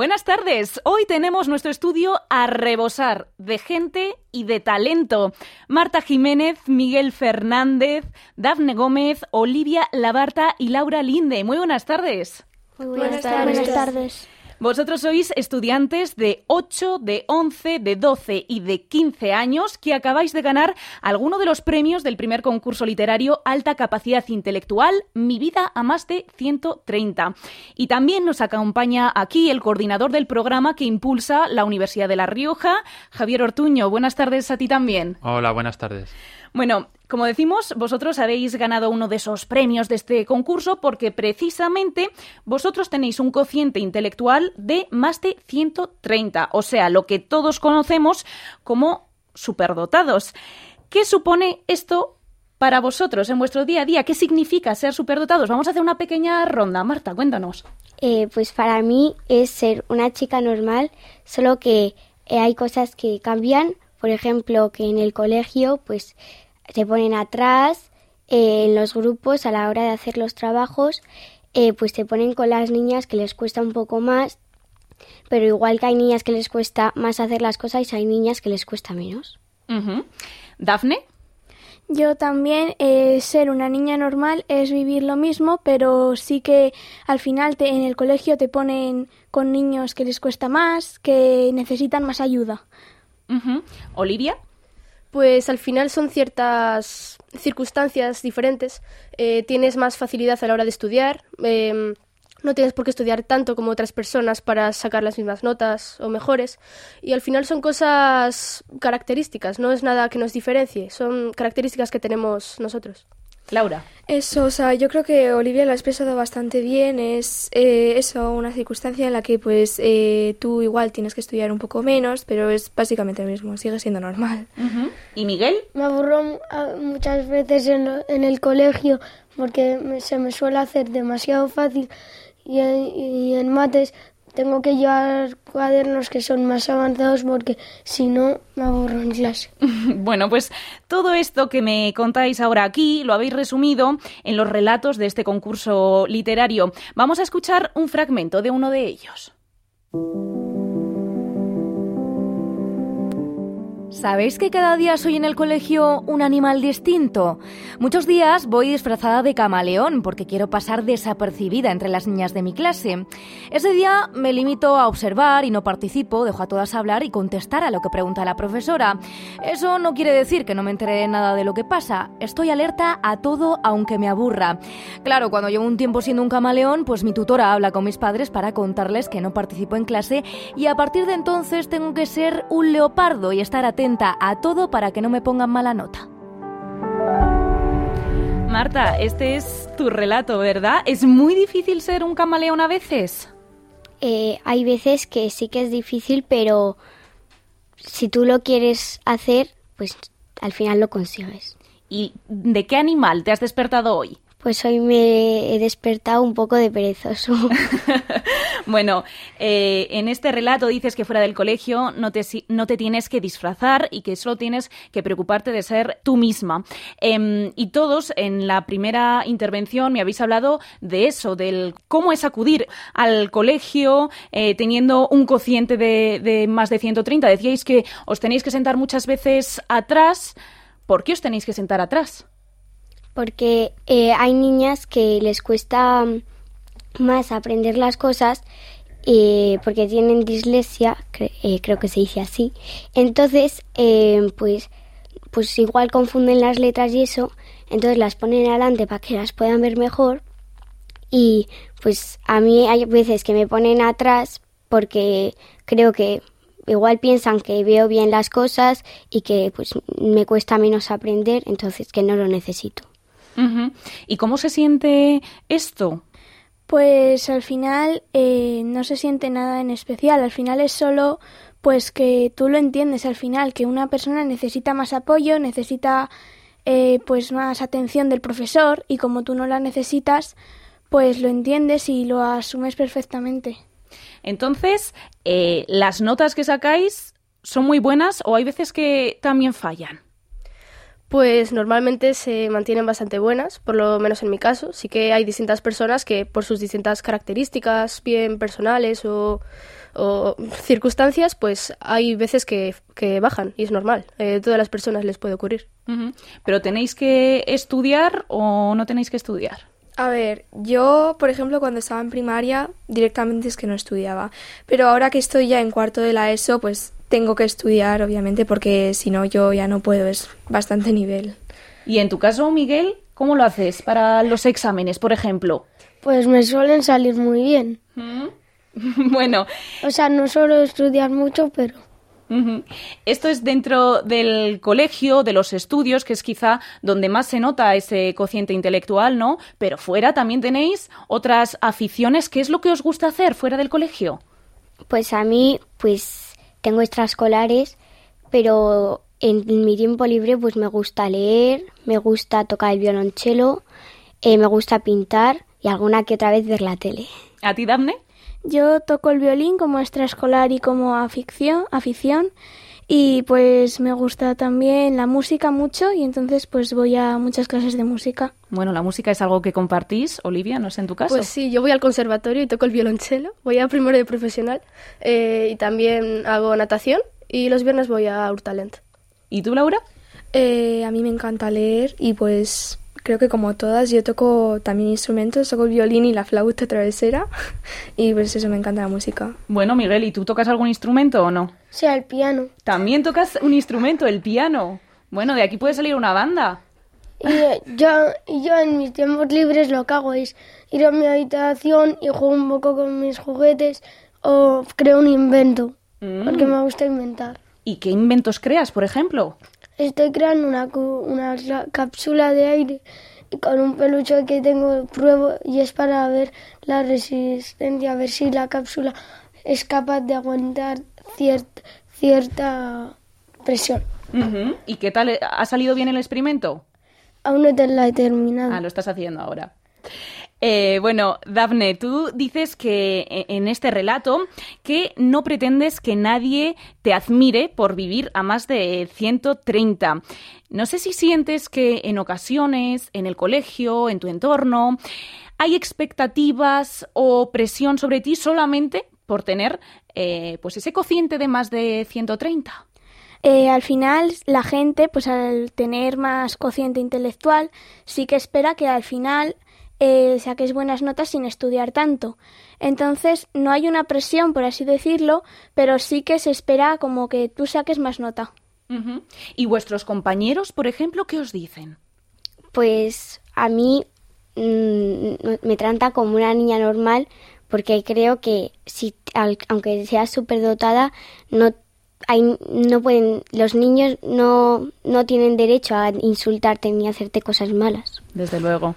Buenas tardes. Hoy tenemos nuestro estudio a rebosar de gente y de talento. Marta Jiménez, Miguel Fernández, Dafne Gómez, Olivia Labarta y Laura Linde. Muy buenas tardes. Muy buenas, tardes. Buenas tardes. Vosotros sois estudiantes de 8, de 11, de 12 y de 15 años que acabáis de ganar alguno de los premios del primer concurso literario Alta Capacidad Intelectual, Mi vida a más de 130. Y también nos acompaña aquí el coordinador del programa que impulsa la Universidad de La Rioja, Javier Ortuño. Buenas tardes a ti también. Hola, buenas tardes. Bueno, como decimos, vosotros habéis ganado uno de esos premios de este concurso porque precisamente vosotros tenéis un cociente intelectual de más de 130, o sea, lo que todos conocemos como superdotados. ¿Qué supone esto para vosotros en vuestro día a día? ¿Qué significa ser superdotados? Vamos a hacer una pequeña ronda. Marta, cuéntanos. Eh, pues para mí es ser una chica normal, solo que eh, hay cosas que cambian por ejemplo, que en el colegio pues se ponen atrás eh, en los grupos a la hora de hacer los trabajos, eh, pues se ponen con las niñas que les cuesta un poco más, pero igual que hay niñas que les cuesta más hacer las cosas, hay niñas que les cuesta menos. Dafne. Yo también, eh, ser una niña normal es vivir lo mismo, pero sí que al final te, en el colegio te ponen con niños que les cuesta más, que necesitan más ayuda. Olivia. Pues al final son ciertas circunstancias diferentes. Eh, tienes más facilidad a la hora de estudiar. Em, no tienes por qué estudiar tanto como otras personas para sacar las mismas notas o mejores. Y al final son cosas características, no es nada que nos diferencie, son características que tenemos nosotros. Laura. Eso, o sea, yo creo que Olivia lo ha expresado bastante bien. Es eh, eso, una circunstancia en la que pues eh, tú igual tienes que estudiar un poco menos, pero es básicamente lo mismo, sigue siendo normal. ¿Y Miguel? Me aburro muchas veces en, en el colegio porque se me suele hacer demasiado fácil y, y en mates tengo que llevar cuadernos que son más avanzados porque si no me aburro en clase. bueno, pues todo esto que me contáis ahora aquí lo habéis resumido en los relatos de este concurso literario. Vamos a escuchar un fragmento de uno de ellos. ¿Sabéis que cada día soy en el colegio un animal distinto? Muchos días voy disfrazada de camaleón porque quiero pasar desapercibida entre las niñas de mi clase. Ese día me limito a observar y no participo, dejo a todas hablar y contestar a lo que pregunta la profesora. Eso no quiere decir que no me entere nada de lo que pasa. Estoy alerta a todo aunque me aburra. Claro, cuando llevo un tiempo siendo un camaleón, pues mi tutora habla con mis padres para contarles que no participo en clase y a partir de entonces tengo que ser un leopardo y estar atento atenta a todo para que no me pongan mala nota. Marta, este es tu relato, ¿verdad? ¿Es muy difícil ser un camaleón a veces? Eh, hay veces que sí que es difícil, pero si tú lo quieres hacer, pues al final lo consigues. ¿Y de qué animal te has despertado hoy? Pues hoy me he despertado un poco de perezoso. bueno, eh, en este relato dices que fuera del colegio no te, no te tienes que disfrazar y que solo tienes que preocuparte de ser tú misma. Em, y todos en la primera intervención me habéis hablado de eso, del cómo es acudir al colegio eh, teniendo un cociente de, de más de 130. Decíais que os tenéis que sentar muchas veces atrás. ¿Por qué os tenéis que sentar atrás? Porque eh, hay niñas que les cuesta más aprender las cosas eh, porque tienen dislexia, eh, creo que se dice así. Entonces, pues, pues igual confunden las letras y eso, entonces las ponen adelante para que las puedan ver mejor. Y pues a mí hay veces que me ponen atrás porque creo que igual piensan que veo bien las cosas y que pues me cuesta menos aprender, entonces que no lo necesito. ¿Y cómo se siente esto? Pues al final eh, no se siente nada en especial, al final es solo pues que tú lo entiendes al final, que una persona necesita más apoyo, necesita eh, pues más atención del profesor y como tú no la necesitas, pues lo entiendes y lo asumes perfectamente. Entonces, eh, ¿las notas que sacáis son muy buenas o hay veces que también fallan? Pues normalmente se mantienen bastante buenas, por lo menos en mi caso. Sí que hay distintas personas que por sus distintas características, bien personales o o circunstancias, pues hay veces que, que bajan y es normal. Eh, todas las personas les puede ocurrir. Pero tenéis que estudiar o no tenéis que estudiar. A ver, yo, por ejemplo, cuando estaba en primaria, directamente es que no estudiaba. Pero ahora que estoy ya en cuarto de la ESO, pues tengo que estudiar, obviamente, porque si no, yo ya no puedo, es bastante nivel. Y en tu caso, Miguel, ¿cómo lo haces para los exámenes, por ejemplo? Pues me suelen salir muy bien. bueno, O sea, no suelo estudiar mucho, pero. Esto es dentro del colegio, de los estudios, que es quizá donde más se nota ese cociente intelectual, ¿no? Pero fuera también tenéis otras aficiones. ¿Qué es lo que os gusta hacer fuera del colegio? Pues a mí, pues tengo extraescolares, pero en mi tiempo libre pues me gusta leer, me gusta tocar el violonchelo, eh, me gusta pintar y alguna que otra vez ver la tele. ¿A ti, Dafne? Yo toco el violín como extraescolar y como afición, afición y pues me gusta también la música mucho y entonces pues voy a muchas clases de música. Bueno, la música es algo que compartís, Olivia, no sé en tu caso. Pues sí, yo voy al conservatorio y toco el violonchelo, voy a primero de profesional eh, y también hago natación y los viernes voy a Urtalent. ¿Y tú, Laura? Eh, a mí me encanta leer y pues creo que como todas yo toco también instrumentos, toco el violín y la flauta travesera y pues eso me encanta la música. Bueno, Miguel, ¿y tú tocas algún instrumento o no? sea el piano. También tocas un instrumento, el piano. Bueno, de aquí puede salir una banda. Y eh, yo, y yo en mis tiempos libres lo que hago es ir a mi habitación y juego un poco con mis juguetes o creo un invento, Mm. porque me gusta inventar. ¿Y qué inventos creas, por ejemplo? Estoy creando una, una cápsula de aire y con un peluche que tengo pruebo y es para ver la resistencia, a ver si la cápsula es capaz de aguantar ciert- cierta presión. ¿Y qué tal? ¿Ha salido bien el experimento? Aún no te la he terminado. Ah, lo estás haciendo ahora. Eh, bueno, Dafne, tú dices que e- en este relato que no pretendes que nadie te admire por vivir a más de 130. No sé si sientes que en ocasiones, en el colegio, en tu entorno, hay expectativas o presión sobre ti solamente por tener eh, pues ese cociente de más de 130. Eh, al final, la gente, pues al tener más cociente intelectual, sí que espera que al final eh, saques buenas notas sin estudiar tanto. Entonces, no hay una presión, por así decirlo, pero sí que se espera como que tú saques más nota. ¿Y vuestros compañeros, por ejemplo, qué os dicen? Pues a mí mm, me trata como una niña normal porque creo que si al- aunque seas superdotada no hay, no pueden los niños no no tienen derecho a insultarte ni a hacerte cosas malas. Desde luego.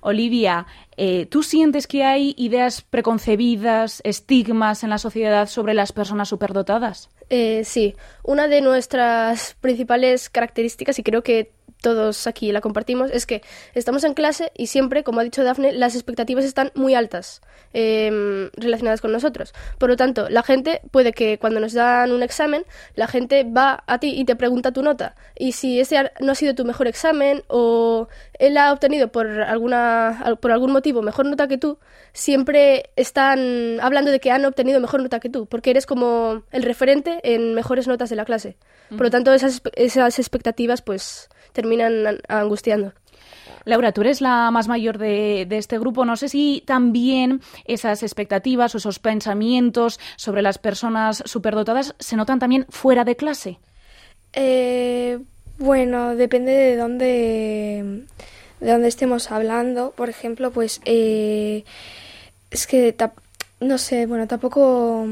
Olivia, eh, ¿tú sientes que hay ideas preconcebidas, estigmas en la sociedad sobre las personas superdotadas? Eh, sí, una de nuestras principales características, y creo que todos aquí la compartimos, es que estamos en clase y siempre, como ha dicho Dafne, las expectativas están muy altas eh, relacionadas con nosotros. Por lo tanto, la gente puede que cuando nos dan un examen, la gente va a ti y te pregunta tu nota. Y si ese no ha sido tu mejor examen o él ha obtenido por, alguna, al- por algún motivo mejor nota que tú, siempre están hablando de que han obtenido mejor nota que tú, porque eres como el referente en mejores notas de la clase. Por lo tanto, esas expectativas pues terminan an- angustiando. Laura, tú eres la más mayor de, de este grupo. No sé si también esas expectativas o esos pensamientos sobre las personas superdotadas se notan también fuera de clase. Eh, bueno, depende de dónde, de dónde estemos hablando. Por ejemplo, pues eh, es que no sé, bueno, tampoco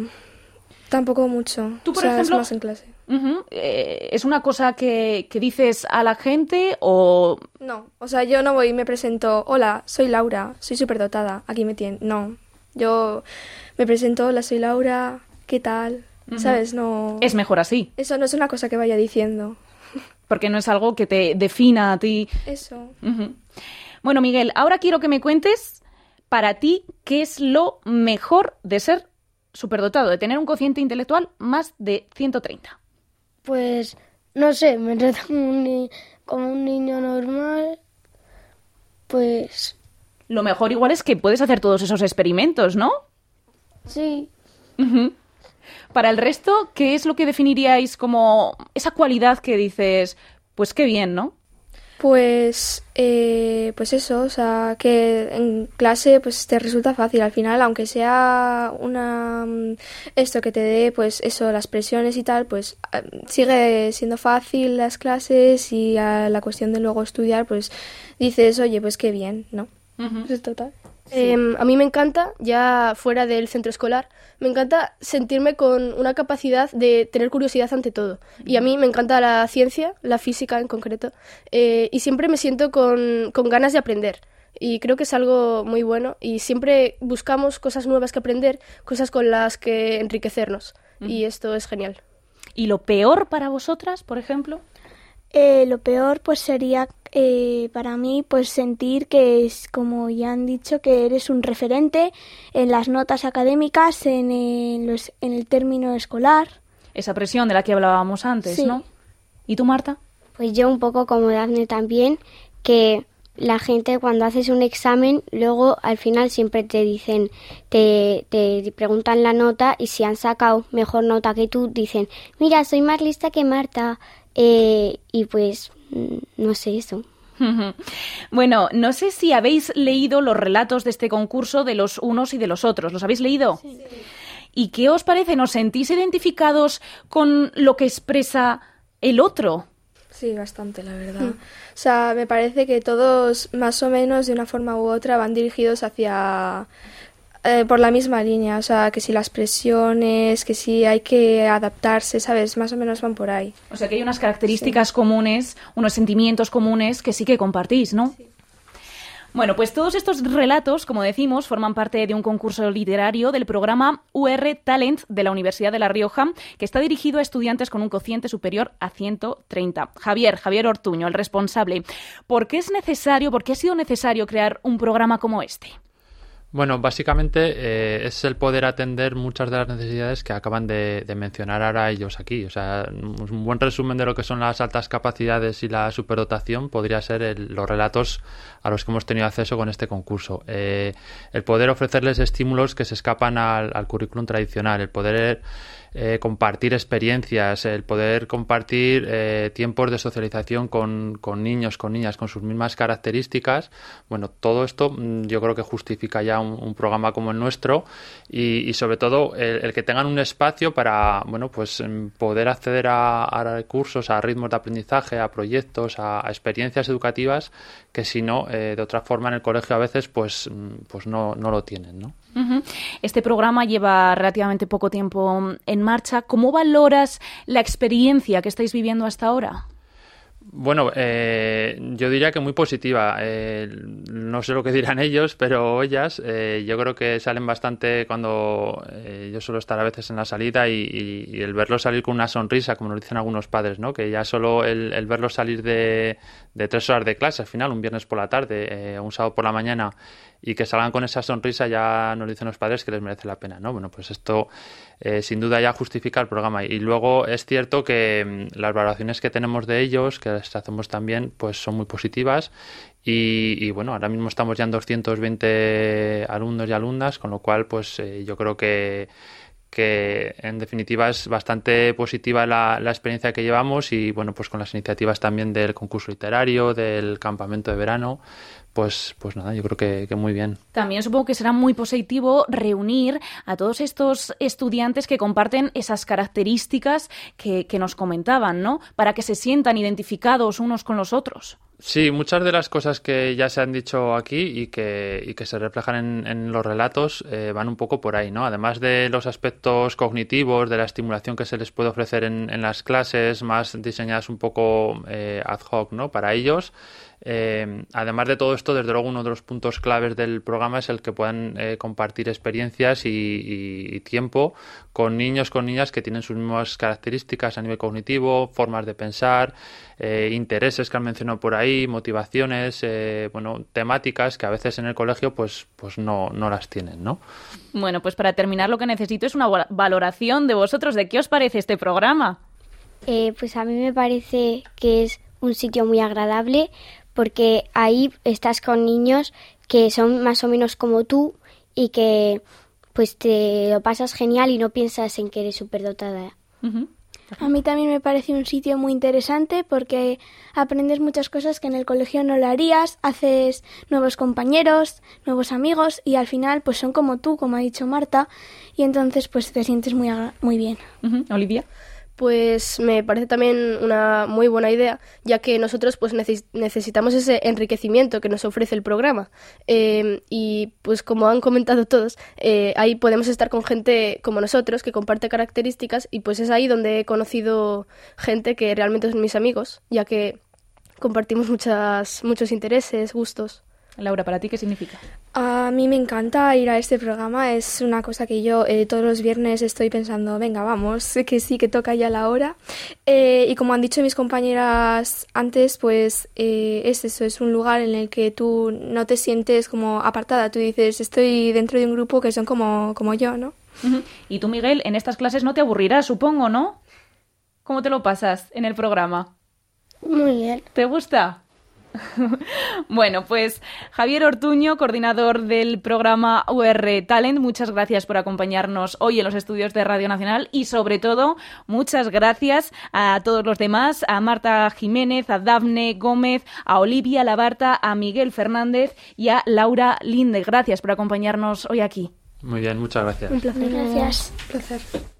tampoco mucho. Tú, por o sea, ejemplo- es más en clase. Eh, ¿Es una cosa que, que dices a la gente o No, o sea, yo no voy y me presento, hola, soy Laura, soy superdotada, aquí me tienen. No, yo me presento, hola, soy Laura, ¿qué tal? ¿Sabes? No. es mejor así? Eso no es una cosa que vaya diciendo. Porque no es algo que te defina a ti. Eso. Bueno, Miguel, ahora quiero que me cuentes para ti qué es lo mejor de ser superdotado, de tener un cociente intelectual más de 130. Pues no sé, me trata como un, ni- como un niño normal. Pues Lo mejor igual es que puedes hacer todos esos experimentos, ¿no? sí. Para el resto, ¿qué es lo que definiríais como esa cualidad que dices, pues qué bien, ¿no? Pues, eh, pues eso, o sea, que en clase pues te resulta fácil al final, aunque sea una mm, esto que te dé, pues eso, las presiones y tal, pues ah, sigue siendo fácil las clases y a la cuestión de luego estudiar, pues dices, oye, pues qué bien, ¿no? es total. Em, a mí me encanta, ya fuera del centro escolar, me encanta sentirme con una capacidad de tener curiosidad ante todo. Y a mí me encanta la ciencia, la física en concreto, eh, y siempre me siento con, con ganas de aprender. Y creo que es algo muy bueno y siempre buscamos cosas nuevas que aprender, cosas con las que enriquecernos. Y esto es genial. ¿Y lo peor para vosotras, por ejemplo? Eh, lo peor pues sería eh, para mí pues sentir que es como ya han dicho que eres un referente en las notas académicas en el, en el término escolar esa presión de la que hablábamos antes Sí. no y tú Marta Pues yo un poco como Dafne también, que la gente cuando haces un examen, luego al final siempre te dicen, te, te preguntan la nota y si han sacado mejor nota que tú, dicen, mira, soy más lista que Marta. Eh, y pues, no sé eso. bueno no sé si habéis leído los relatos de este concurso de los unos y de los otros. Los habéis leído y qué os parece nos sentís identificados con lo que expresa el otro Sí, bastante, la verdad. O sea, me parece que todos, más o menos, de una forma u otra, van dirigidos hacia... eh, por la misma línea, o sea, que si las presiones, que si hay que adaptarse, ¿sabes? Más o menos van por ahí. O sea que hay unas características comunes, unos sentimientos comunes que sí que compartís, ¿no? Bueno, pues todos estos relatos, como decimos, forman parte de un concurso literario del programa UR Talent de la Universidad de La Rioja, que está dirigido a estudiantes con un cociente superior a 130. Javier, Javier Ortuño, el responsable. ¿Por qué es necesario, por qué ha sido necesario crear un programa como este? Bueno, básicamente eh, es el poder atender muchas de las necesidades que acaban de, mencionar ahora ellos aquí. O sea, un buen resumen de lo que son las altas capacidades y la superdotación podría ser el- los relatos a los que hemos tenido acceso con este concurso. Eh, el poder ofrecerles estímulos que se escapan al, al currículum tradicional, el poder eh, compartir experiencias, el poder compartir eh, tiempos de socialización con, con niños, con niñas, con sus mismas características. Bueno, todo esto mm, yo creo que justifica ya un, un programa como el nuestro y, sobre todo el, que tengan un espacio para, bueno, pues mm, poder acceder a, a recursos, a ritmos de aprendizaje, a proyectos, a, experiencias educativas que si no, eh, de otra forma en el colegio a veces pues, mm, pues no, no lo tienen, ¿no? Este programa lleva relativamente poco tiempo en marcha. ¿Cómo valoras la experiencia que estáis viviendo hasta ahora? Bueno, eh, yo diría que muy positiva. Eh, no sé lo que dirán ellos, pero ellas, eh, yo creo que salen bastante cuando eh, yo suelo estar a veces en la salida y, el verlos salir con una sonrisa, como nos dicen algunos padres, ¿no? Que ya solo el, el verlos salir de, de tres horas de clase al final, un viernes por la tarde, eh, un sábado por la mañana, y que salgan con esa sonrisa ya nos dicen los padres que les merece la pena, ¿no? Bueno, pues esto eh, sin duda ya justifica el programa. Y luego es cierto que mm, las valoraciones que tenemos de ellos, que las hacemos también, pues son muy positivas. Y, bueno, ahora mismo estamos ya en 220 alumnos y alumnas, con lo cual, pues eh, yo creo que que en definitiva es bastante positiva la, la experiencia que llevamos y bueno pues con las iniciativas también del concurso literario del campamento de verano pues pues nada yo creo que, muy bien También supongo que será muy positivo reunir a todos estos estudiantes que comparten esas características que, que nos comentaban, ¿no? Para que se sientan identificados unos con los otros. Sí, muchas de las cosas que ya se han dicho aquí y que, y que se reflejan en, en los relatos eh, van un poco por ahí, ¿no? Además de los aspectos cognitivos, de la estimulación que se les puede ofrecer en, en las clases, más diseñadas un poco eh, ad hoc, ¿no? Para ellos. Eh, además de todo esto, desde luego uno de los puntos claves del programa es el que puedan eh, compartir experiencias y, y- y tiempo con niños, con niñas que tienen sus mismas características a nivel cognitivo, formas de pensar, eh, intereses que han mencionado por ahí, motivaciones, eh, bueno, temáticas que a veces en el colegio pues, pues no, no las tienen, ¿no? Bueno, pues para terminar lo que necesito es una val- valoración de vosotros de qué os parece este programa. Eh, pues a mí me parece que es un sitio muy agradable porque ahí estás con niños que son más o menos como tú y que pues te lo pasas genial y no piensas en que eres superdotada. A mí también me parece un sitio muy interesante porque aprendes muchas cosas que en el colegio no lo harías, haces nuevos compañeros, nuevos amigos y al final pues son como tú, como ha dicho Marta, y entonces pues te sientes muy, muy bien. Olivia pues me parece también una muy buena idea, ya que nosotros pues necesitamos ese enriquecimiento que nos ofrece el programa. Em, y pues como han comentado todos, eh, ahí podemos estar con gente como nosotros, que comparte características, y pues es ahí donde he conocido gente que realmente son mis amigos, ya que compartimos muchas, muchos intereses, gustos. Laura, ¿para ti qué significa? A mí me encanta ir a este programa, es una cosa que yo eh, todos los viernes estoy pensando, venga, vamos, que sí, que toca ya la hora. Eh, y como han dicho mis compañeras antes, pues eh, es eso, es un lugar en el que tú no te sientes como apartada, tú dices, estoy dentro de un grupo que son como, como yo, ¿no? Y tú, Miguel, en estas clases no te aburrirás, supongo, ¿no? ¿Cómo te lo pasas en el programa? Muy bien. ¿Te gusta? bueno, pues Javier Ortuño, coordinador del programa UR Talent, muchas gracias por acompañarnos hoy en los estudios de Radio Nacional y sobre todo muchas gracias a todos los demás, a Marta Jiménez, a Dafne Gómez, a Olivia Labarta, a Miguel Fernández y a Laura Linde. Gracias por acompañarnos hoy aquí. Muy bien, muchas gracias. Un placer. Gracias. Un placer.